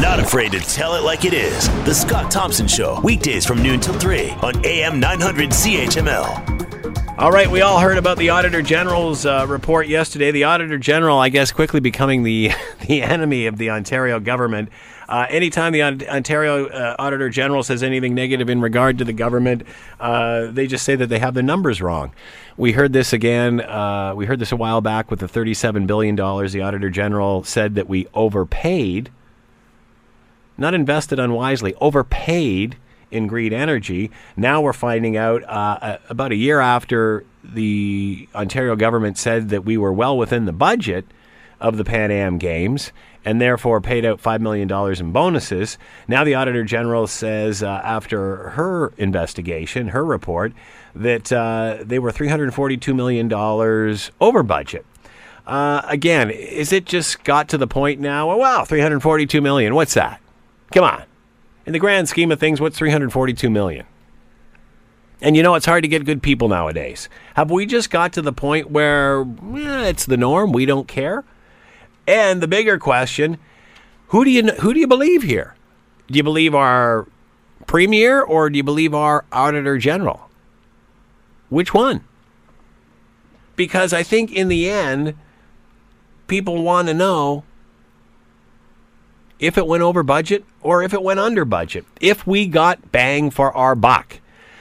Not afraid to tell it like it is. The Scott Thompson Show, weekdays from noon till 3 on AM 900 CHML. All right, we all heard about the Auditor General's uh, report yesterday. The Auditor General, I guess, quickly becoming the the enemy of the Ontario government. Uh, anytime the Ontario uh, Auditor General says anything negative in regard to the government, uh, they just say that they have the numbers wrong. We heard this again. Uh, we heard this a while back with the $37 billion. The Auditor General said that we overpaid, not invested unwisely, overpaid in green energy. Now we're finding out uh, about a year after the Ontario government said that we were well within the budget of the Pan Am Games and therefore paid out $5 million in bonuses. Now, the Auditor General says, uh, after her investigation, her report, that uh, they were $342 million over budget. Uh, again, is it just got to the point now? Oh, wow, 342 million. What's that? Come on. In the grand scheme of things, what's 342 million? And you know, it's hard to get good people nowadays. Have we just got to the point where eh, it's the norm? We don't care? And the bigger question, who do you who do you believe here? Do you believe our premier or do you believe our auditor general? Which one? Because I think in the end people want to know if it went over budget or if it went under budget. If we got bang for our buck.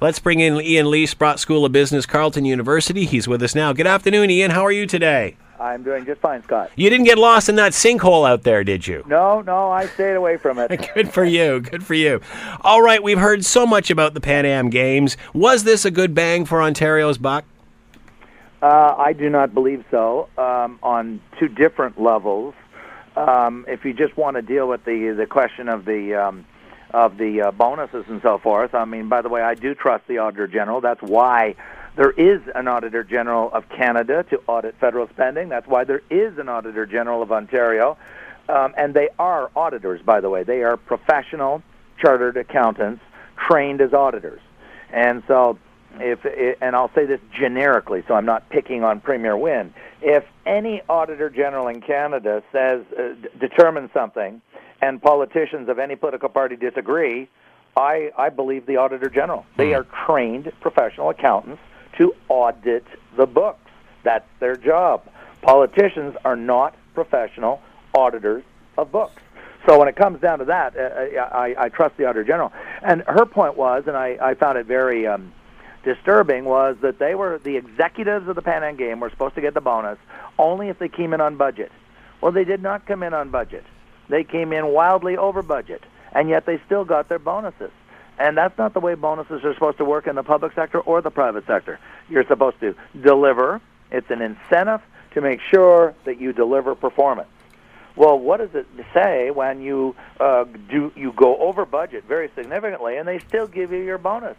Let's bring in Ian Lee, Sprott School of Business, Carleton University. He's with us now. Good afternoon, Ian. How are you today? I'm doing just fine, Scott. You didn't get lost in that sinkhole out there, did you? No, no, I stayed away from it. good for you. Good for you. All right, we've heard so much about the Pan Am Games. Was this a good bang for Ontario's buck? Uh, I do not believe so. Um, on two different levels. Um, if you just want to deal with the the question of the um, of the uh, bonuses and so forth, I mean, by the way, I do trust the Auditor General. That's why there is an Auditor General of Canada to audit federal spending. That's why there is an Auditor General of Ontario. Um, and they are auditors, by the way. They are professional chartered accountants trained as auditors. And so, if and I'll say this generically, so I'm not picking on Premier Wynne. If any Auditor General in Canada says uh, d- determines something, and politicians of any political party disagree, I, I believe the Auditor General. They hmm. are trained professional accountants to audit the books. That's their job. Politicians are not professional auditors of books. So when it comes down to that, uh, uh, I, I trust the Auditor General. And her point was, and I, I found it very um, disturbing, was that they were the executives of the Pan Am game were supposed to get the bonus only if they came in on budget. Well, they did not come in on budget. They came in wildly over budget, and yet they still got their bonuses. And that's not the way bonuses are supposed to work in the public sector or the private sector. You're supposed to deliver. It's an incentive to make sure that you deliver performance. Well, what does it say when you uh, do you go over budget very significantly and they still give you your bonus?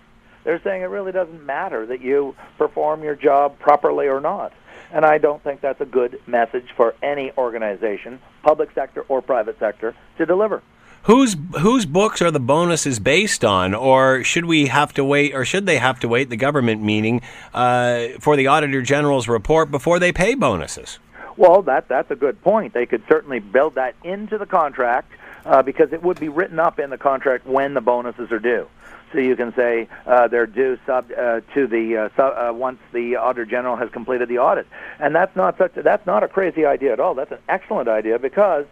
They're saying it really doesn't matter that you perform your job properly or not. And I don't think that's a good message for any organization, public sector or private sector, to deliver. Whose whose books are the bonuses based on, or should we have to wait, or should they have to wait? The government meaning uh, for the Auditor General's report before they pay bonuses. Well, that that's a good point. They could certainly build that into the contract uh, because it would be written up in the contract when the bonuses are due. So you can say uh, they're due sub uh, to the uh, sub, uh, once the auditor general has completed the audit, and that's not such a, that's not a crazy idea at all. That's an excellent idea because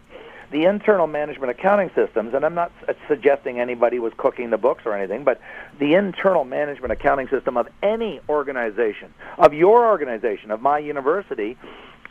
the internal management accounting systems, and I'm not suggesting anybody was cooking the books or anything, but the internal management accounting system of any organization, of your organization, of my university,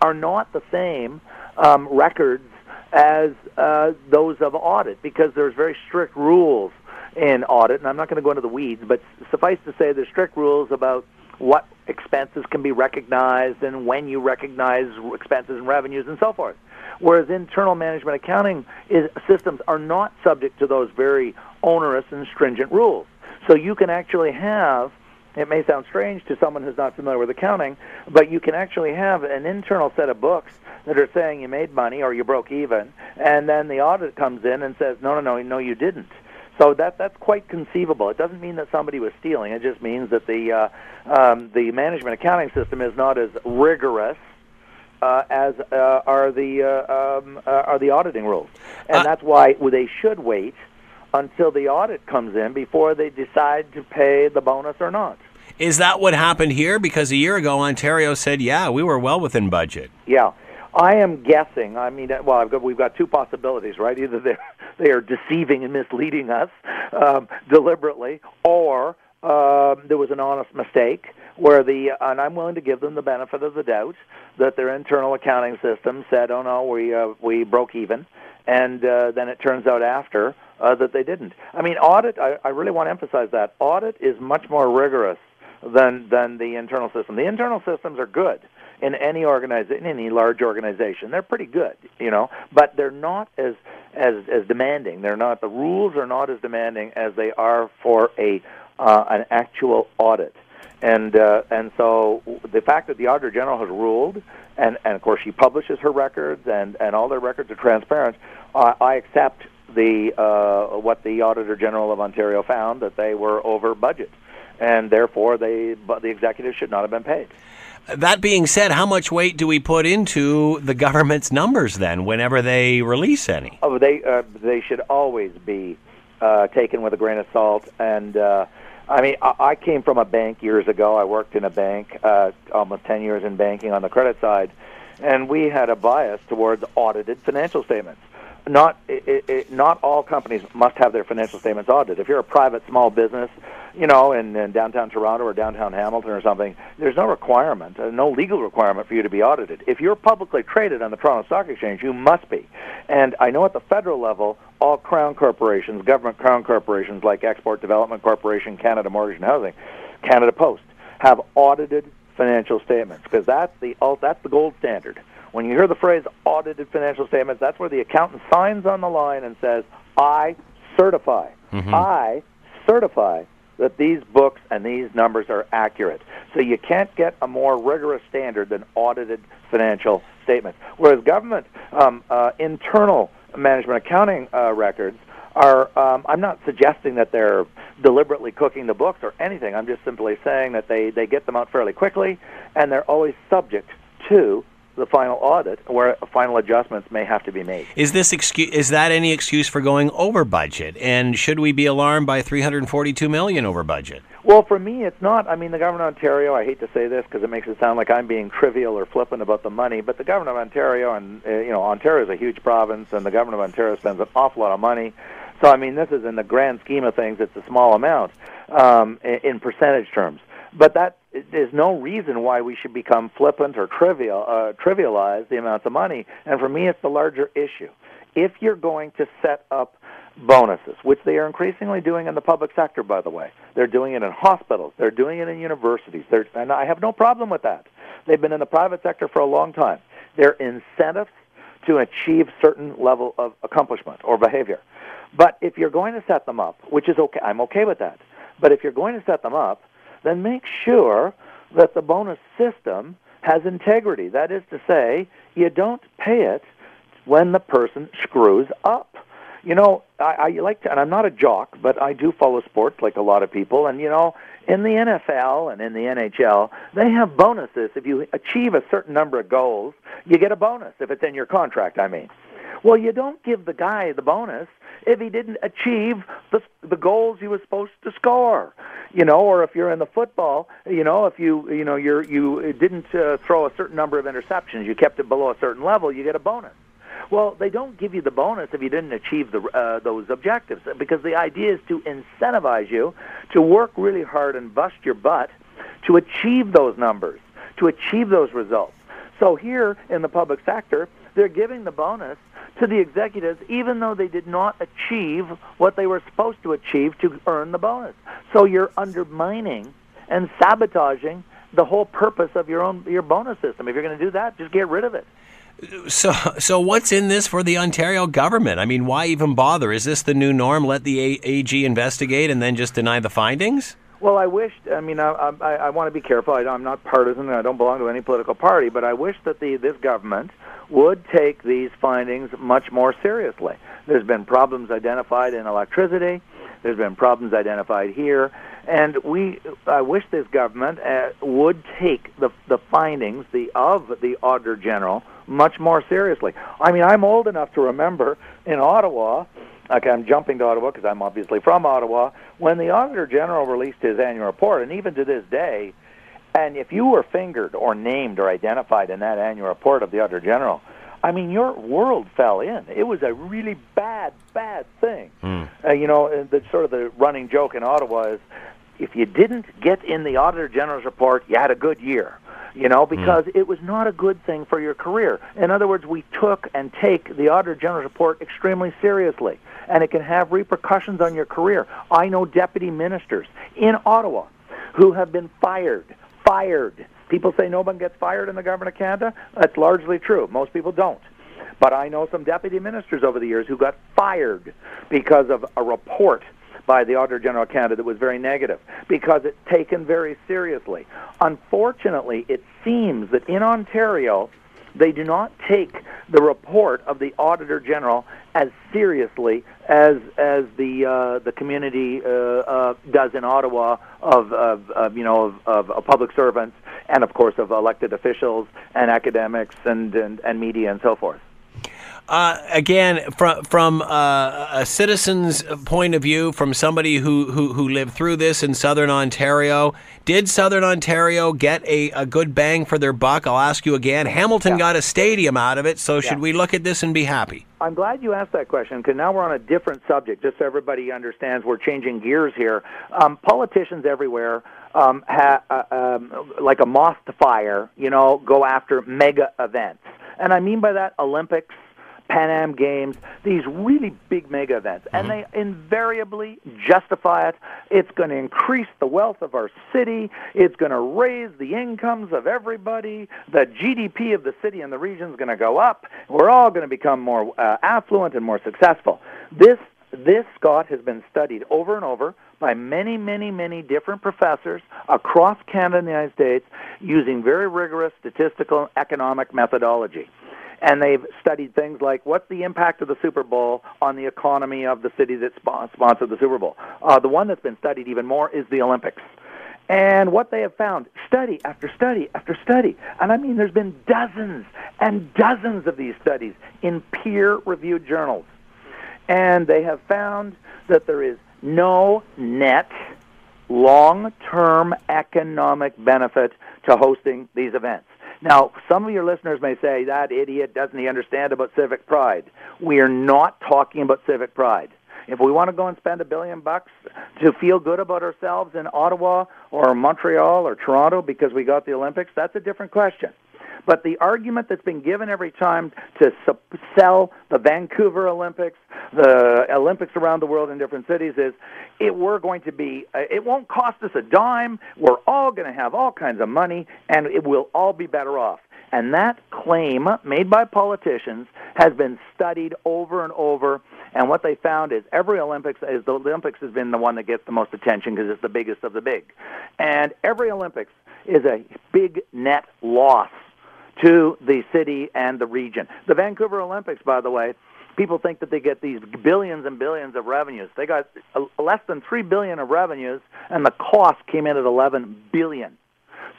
are not the same um, records as uh, those of audit because there's very strict rules in audit, and I'm not going to go into the weeds, but suffice to say, there's strict rules about what expenses can be recognized and when you recognize expenses and revenues and so forth whereas internal management accounting is, systems are not subject to those very onerous and stringent rules. So you can actually have it may sound strange to someone who's not familiar with accounting, but you can actually have an internal set of books that are saying you made money or you broke even, and then the audit comes in and says, no, no, no, no, you didn't. So that that's quite conceivable. It doesn't mean that somebody was stealing. It just means that the uh, um, the management accounting system is not as rigorous uh, as uh, are the uh, um, uh, are the auditing rules, and Uh, that's why they should wait until the audit comes in before they decide to pay the bonus or not. Is that what happened here? Because a year ago, Ontario said, yeah, we were well within budget. Yeah, I am guessing. I mean, uh, well, I've got, we've got two possibilities, right? Either they they are deceiving and misleading us um, deliberately, or um, there was an honest mistake where the and I'm willing to give them the benefit of the doubt that their internal accounting system said, "Oh no, we uh, we broke even," and uh, then it turns out after uh, that they didn't. I mean, audit. I, I really want to emphasize that audit is much more rigorous than than the internal system. The internal systems are good in any organization, any large organization. They're pretty good, you know, but they're not as as as demanding. They're not the rules are not as demanding as they are for a uh, an actual audit. And uh, and so the fact that the auditor general has ruled, and, and of course she publishes her records, and, and all their records are transparent. Uh, I accept the uh, what the auditor general of Ontario found that they were over budget, and therefore they but the executive should not have been paid. That being said, how much weight do we put into the government's numbers then, whenever they release any? Oh, they uh, they should always be uh, taken with a grain of salt. And uh, I mean, I, I came from a bank years ago. I worked in a bank, uh, almost ten years in banking on the credit side, and we had a bias towards audited financial statements. Not it, it, not all companies must have their financial statements audited. If you're a private small business, you know, in, in downtown Toronto or downtown Hamilton or something, there's no requirement, uh, no legal requirement for you to be audited. If you're publicly traded on the Toronto Stock Exchange, you must be. And I know at the federal level, all crown corporations, government crown corporations like Export Development Corporation, Canada Mortgage and Housing, Canada Post, have audited financial statements because that's the that's the gold standard. When you hear the phrase audited financial statements, that's where the accountant signs on the line and says, "I certify, I certify that these books and these numbers are accurate." So you can't get a more rigorous standard than audited financial statements. Whereas government um, uh, internal management accounting uh, records are um, I'm not suggesting that they're deliberately cooking the books or anything. I'm just simply saying that they, they get them out fairly quickly and they're always subject to the final audit where final adjustments may have to be made. Is this excuse? Is that any excuse for going over budget? And should we be alarmed by 342 million over budget? Well, for me, it's not. I mean, the government of Ontario. I hate to say this because it makes it sound like I'm being trivial or flippant about the money, but the government of Ontario and uh, you know Ontario is a huge province, and the government of Ontario spends an awful lot of money. So, I mean, this is in the grand scheme of things, it's a small amount um, in, in percentage terms. But that there's no reason why we should become flippant or trivial, uh, trivialize the amounts of money. And for me, it's the larger issue. If you're going to set up bonuses, which they are increasingly doing in the public sector, by the way, they're doing it in hospitals, they're doing it in universities, they're, and I have no problem with that. They've been in the private sector for a long time. They're incentives to achieve certain level of accomplishment or behavior. But if you're going to set them up, which is okay, I'm okay with that. But if you're going to set them up, then make sure that the bonus system has integrity. That is to say, you don't pay it when the person screws up. You know, I, I like to, and I'm not a jock, but I do follow sports like a lot of people. And you know, in the NFL and in the NHL, they have bonuses. If you achieve a certain number of goals, you get a bonus. If it's in your contract, I mean. Well, you don't give the guy the bonus if he didn't achieve the the goals he was supposed to score. You know, or if you're in the football, you know, if you you know you're you didn't uh, throw a certain number of interceptions, you kept it below a certain level, you get a bonus. Well, they don't give you the bonus if you didn't achieve the, uh, those objectives because the idea is to incentivize you to work really hard and bust your butt to achieve those numbers, to achieve those results. So here in the public sector, they're giving the bonus to the executives even though they did not achieve what they were supposed to achieve to earn the bonus. So you're undermining and sabotaging the whole purpose of your own your bonus system. If you're going to do that, just get rid of it. So, so what's in this for the Ontario government? I mean, why even bother? Is this the new norm? Let the AG investigate and then just deny the findings? Well, I wish. I mean, I, I, I want to be careful. I, I'm not partisan. I don't belong to any political party. But I wish that the this government would take these findings much more seriously. There's been problems identified in electricity. There's been problems identified here, And we, I wish this government uh, would take the the findings the of the Auditor General much more seriously. I mean, I'm old enough to remember in Ottawa. Okay, I'm jumping to Ottawa because I'm obviously from Ottawa. When the Auditor General released his annual report, and even to this day, and if you were fingered or named or identified in that annual report of the Auditor General, I mean, your world fell in. It was a really bad, bad thing. Mm. Uh, you know, the sort of the running joke in Ottawa is, if you didn't get in the Auditor General's report, you had a good year. You know, hmm. because mm. it was not a good thing for your career. In other words, we took and take the Auditor General's report extremely seriously, and it can have repercussions on your career. I know deputy ministers in Ottawa who have been fired fired. People say no one gets fired in the government of Canada. That's largely true. Most people don't. But I know some deputy ministers over the years who got fired because of a report by the Auditor General of Canada that was very negative because it's taken very seriously. Unfortunately, it seems that in Ontario, they do not take the report of the Auditor General as seriously as as the uh, the community uh, uh, does in Ottawa of, of, of you know of, of, public servants and of course of elected officials and academics and, and, and media and so forth. Uh, again, from from uh, a citizen's point of view, from somebody who, who, who lived through this in Southern Ontario, did Southern Ontario get a, a good bang for their buck? I'll ask you again. Hamilton yeah. got a stadium out of it, so should we look at this and be happy? I'm glad you asked that question because now we're on a different subject. Just so everybody understands, we're changing gears here. Um, politicians everywhere, um, ha, uh, um, like a moth to fire, you know, go after mega events, and I mean by that Olympics Pan Am Games, these really big mega events, and mm-hmm. they invariably justify it. It's going to increase the wealth of our city. It's going to raise the incomes of everybody. The GDP of the city and the region is going to go up. We're all going to become more uh, affluent and more successful. This this, Scott, has been studied over and over by many, many, many different professors across Canada and the United States using very rigorous statistical economic methodology and they've studied things like what's the impact of the Super Bowl on the economy of the city that sponsored the Super Bowl. Uh, the one that's been studied even more is the Olympics. And what they have found, study after study after study, and I mean there's been dozens and dozens of these studies in peer-reviewed journals, and they have found that there is no net long-term economic benefit to hosting these events. Now, some of your listeners may say, that idiot, doesn't he understand about civic pride? We are not talking about civic pride. If we want to go and spend a billion bucks to feel good about ourselves in Ottawa or Montreal or Toronto because we got the Olympics, that's a different question. But the argument that's been given every time to sell the Vancouver Olympics, the Olympics around the world in different cities is it we're going to be uh, it won't cost us a dime. We're all going to have all kinds of money and it will all be better off. And that claim made by politicians has been studied over and over. And what they found is every Olympics is the Olympics has been the one that gets the most attention because it's the biggest of the big. And every Olympics is a big net loss to the city and the region. The Vancouver Olympics, by the way, people think that they get these billions and billions of revenues. They got uh, less than 3 billion of revenues and the cost came in at 11 billion.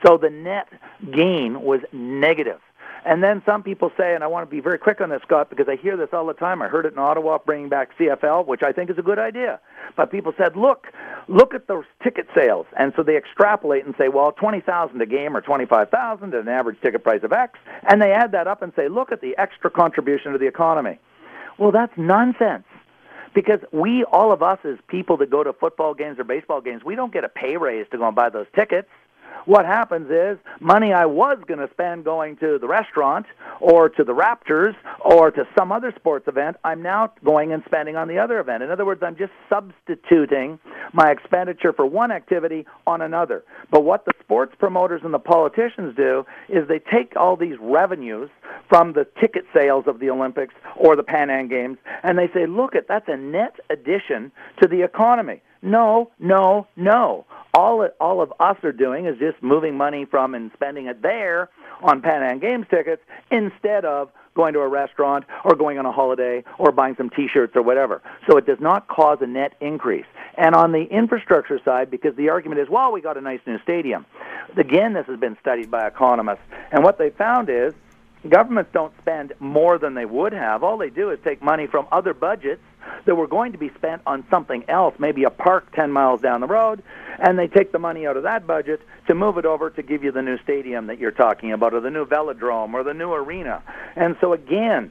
So the net gain was negative. And then some people say, and I want to be very quick on this, Scott, because I hear this all the time. I heard it in Ottawa bringing back CFL, which I think is a good idea. But people said, look, look at those ticket sales. And so they extrapolate and say, well, 20,000 a game or 25,000 at an average ticket price of X. And they add that up and say, look at the extra contribution to the economy. Well, that's nonsense because we, all of us as people that go to football games or baseball games, we don't get a pay raise to go and buy those tickets. What happens is money I was going to spend going to the restaurant or to the Raptors or to some other sports event, I'm now going and spending on the other event. In other words, I'm just substituting my expenditure for one activity on another. But what the sports promoters and the politicians do is they take all these revenues from the ticket sales of the Olympics or the Pan Am Games and they say, look, at that's a net addition to the economy. No, no, no. All all of us are doing is just moving money from and spending it there on Pan Am Games tickets instead of going to a restaurant or going on a holiday or buying some T-shirts or whatever. So it does not cause a net increase. And on the infrastructure side, because the argument is, well, we got a nice new stadium. Again, this has been studied by economists, and what they found is governments don't spend more than they would have. All they do is take money from other budgets that were going to be spent on something else, maybe a park 10 miles down the road, and they take the money out of that budget to move it over to give you the new stadium that you're talking about, or the new velodrome, or the new arena. And so, again,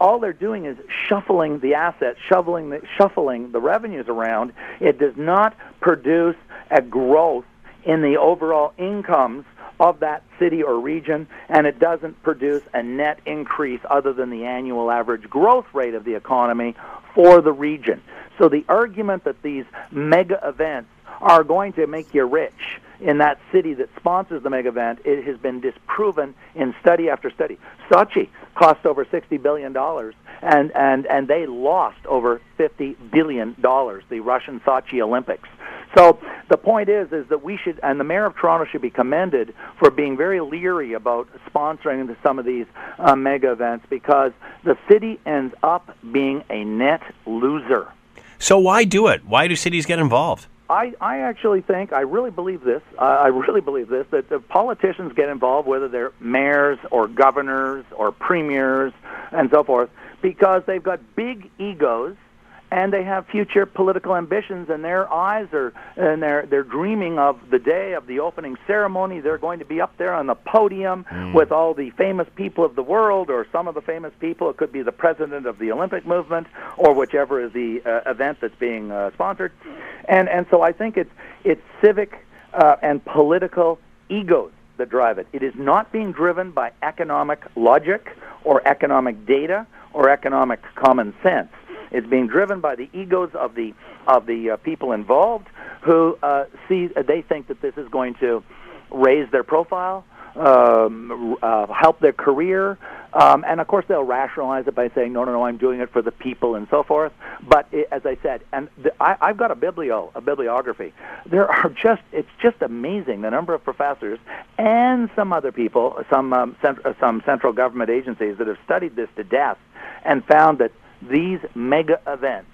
all they're doing is shuffling the assets, shuffling the, shuffling the revenues around. It does not produce a growth in the overall incomes of that city or region, and it doesn't produce a net increase other than the annual average growth rate of the economy for the region. So the argument that these mega events are going to make you rich in that city that sponsors the mega event, it has been disproven in study after study. Sochi cost over $60 billion, and, and, and and they lost over $50 billion, the Russian Sochi Olympics. So the point is, is that we should, and the mayor of Toronto should be commended for being very leery about sponsoring some of these uh, mega events because the city ends up being a net loser. So why do it? Why do cities get involved? I, I actually think, I really believe this, uh, I really believe this, that the politicians get involved, whether they're mayors or governors or premiers and so forth, because they've got big egos and they have future political ambitions and their eyes are and they're they're dreaming of the day of the opening ceremony. They're going to be up there on the podium mm. with all the famous people of the world or some of the famous people. It could be the president of the olympic movement or whichever is the uh, event that's being uh, sponsored. And and so i think it's it's civic uh, and political egos that drive it. It is not being driven by economic logic or economic data or economic common sense it's being driven by the egos of the of the uh, people involved, who uh, see uh, they think that this is going to raise their profile, um, uh, help their career, um, and of course they'll rationalize it by saying, "No, no, no, I'm doing it for the people," and so forth. But it, as I said, and the, I, I've got a biblio, a bibliography. There are just it's just amazing the number of professors and some other people, some um, cent- uh, some central government agencies that have studied this to death and found that these mega events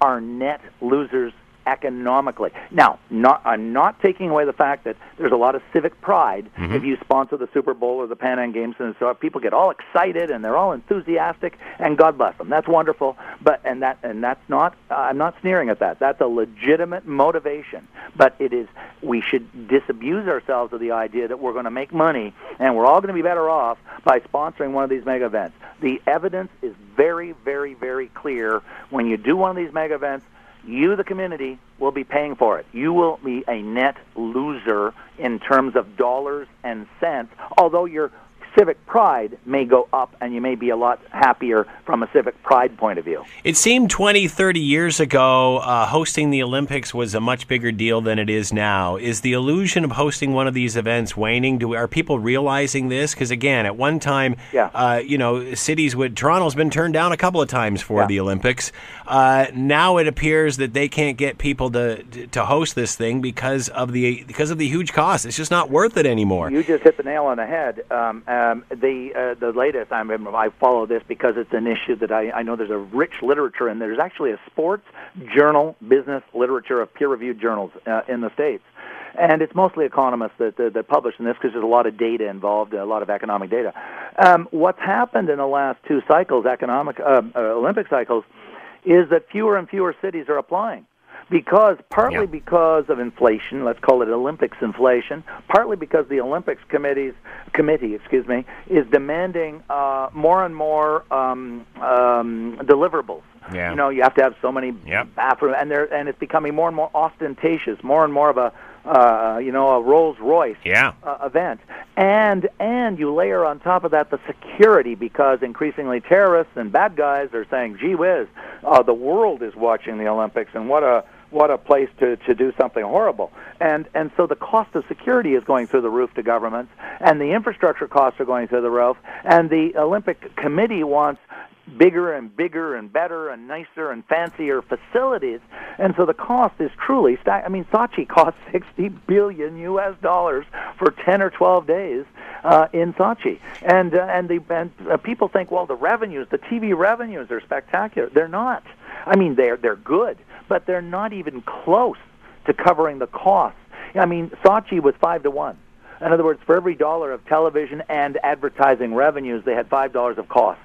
are net losers economically. Now, not, I'm not taking away the fact that there's a lot of civic pride mm-hmm. if you sponsor the Super Bowl or the Pan Am Games, and so people get all excited and they're all enthusiastic, and God bless them. That's wonderful. But and that and that's not. Uh, I'm not sneering at that. That's a legitimate motivation. But it is. We should disabuse ourselves of the idea that we're going to make money and we're all going to be better off by sponsoring one of these mega events. The evidence is very, very, very clear. When you do one of these mega events, you, the community, will be paying for it. You will be a net loser in terms of dollars and cents, although you're civic pride may go up and you may be a lot happier from a civic pride point of view. It seemed 20, 30 years ago, uh, hosting the Olympics was a much bigger deal than it is now. Is the illusion of hosting one of these events waning? Do Are people realizing this? Because, again, at one time, yeah. uh, you know, cities would, Toronto's been turned down a couple of times for yeah. the Olympics. Uh, now it appears that they can't get people to, to host this thing because of the because of the huge cost. It's just not worth it anymore. You just hit the nail on the head. Um, um, the uh, the latest, I mean, I follow this because it's an issue that I, I know there's a rich literature and there's actually a sports journal business literature of peer-reviewed journals uh, in the states, and it's mostly economists that that, that publish in this because there's a lot of data involved, a lot of economic data. Um, what's happened in the last two cycles, economic uh, uh, Olympic cycles, is that fewer and fewer cities are applying because partly yeah. because of inflation, let's call it Olympics inflation, partly because the Olympics committees committee, excuse me, is demanding uh, more and more um, um, deliverables. Yeah. You know, you have to have so many yep. bathrooms, and there, and it's becoming more and more ostentatious, more and more of a, uh, you know, a Rolls Royce yeah. uh, event, and and you layer on top of that the security because increasingly terrorists and bad guys are saying, "Gee whiz, uh, the world is watching the Olympics, and what a what a place to, to do something horrible. And and so the cost of security is going through the roof to governments, and the infrastructure costs are going through the roof, and the Olympic Committee wants bigger and bigger and better and nicer and fancier facilities, and so the cost is truly. Sta- I mean, Sochi cost 60 billion U.S. dollars for 10 or 12 days uh, in Sochi, and uh, and the and uh, people think, well, the revenues, the TV revenues are spectacular. They're not I mean, they're they're good, but they're not even close to covering the costs. I mean, Sochi was five to one. In other words, for every dollar of television and advertising revenues, they had five dollars of costs.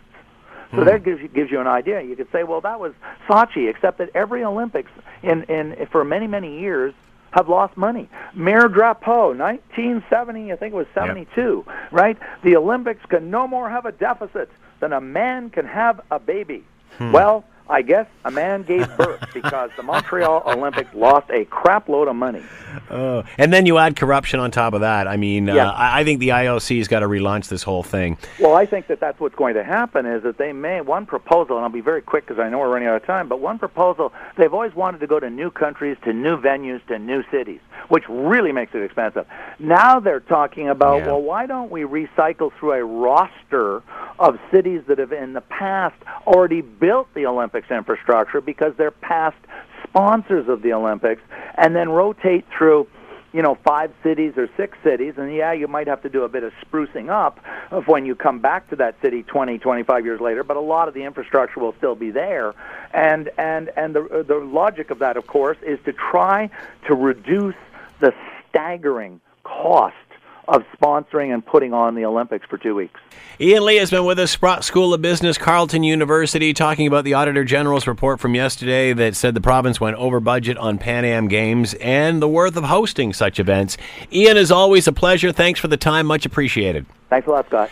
So Hmm. that gives you, gives you an idea. You could say, well, that was Sochi, except that every Olympics in, in for many many years have lost money. Mayor Drapeau, 1970, I think it was 72, right? The Olympics can no more have a deficit than a man can have a baby. Hmm. Well, I guess a man gave birth because the Montreal Olympics lost a crap load of money. Oh, and then you add corruption on top of that. I mean, Yeah. uh, I, I think the IOC's got to relaunch this whole thing. Well, I think that that's what's going to happen is that they may one proposal, and I'll be very quick because I know we're running out of time. But one proposal, they've always wanted to go to new countries, to new venues, to new cities, which really makes it expensive. Now they're talking about, Yeah. well, why don't we recycle through a roster of cities that have in the past already built the Olympics infrastructure because they're past sponsors of the Olympics, and then rotate through you know, five cities or six cities, and yeah, you might have to do a bit of sprucing up of when you come back to that city 20, 25 years later, but a lot of the infrastructure will still be there. And and and the the logic of that, of course, is to try to reduce the staggering cost of sponsoring and putting on the Olympics for two weeks. Ian Lee has been with us, Sprott School of Business, Carleton University, talking about the Auditor General's report from yesterday that said the province went over budget on Pan Am Games and the worth of hosting such events. Ian, is always a pleasure. Thanks for the time. Much appreciated. Thanks a lot, Scott.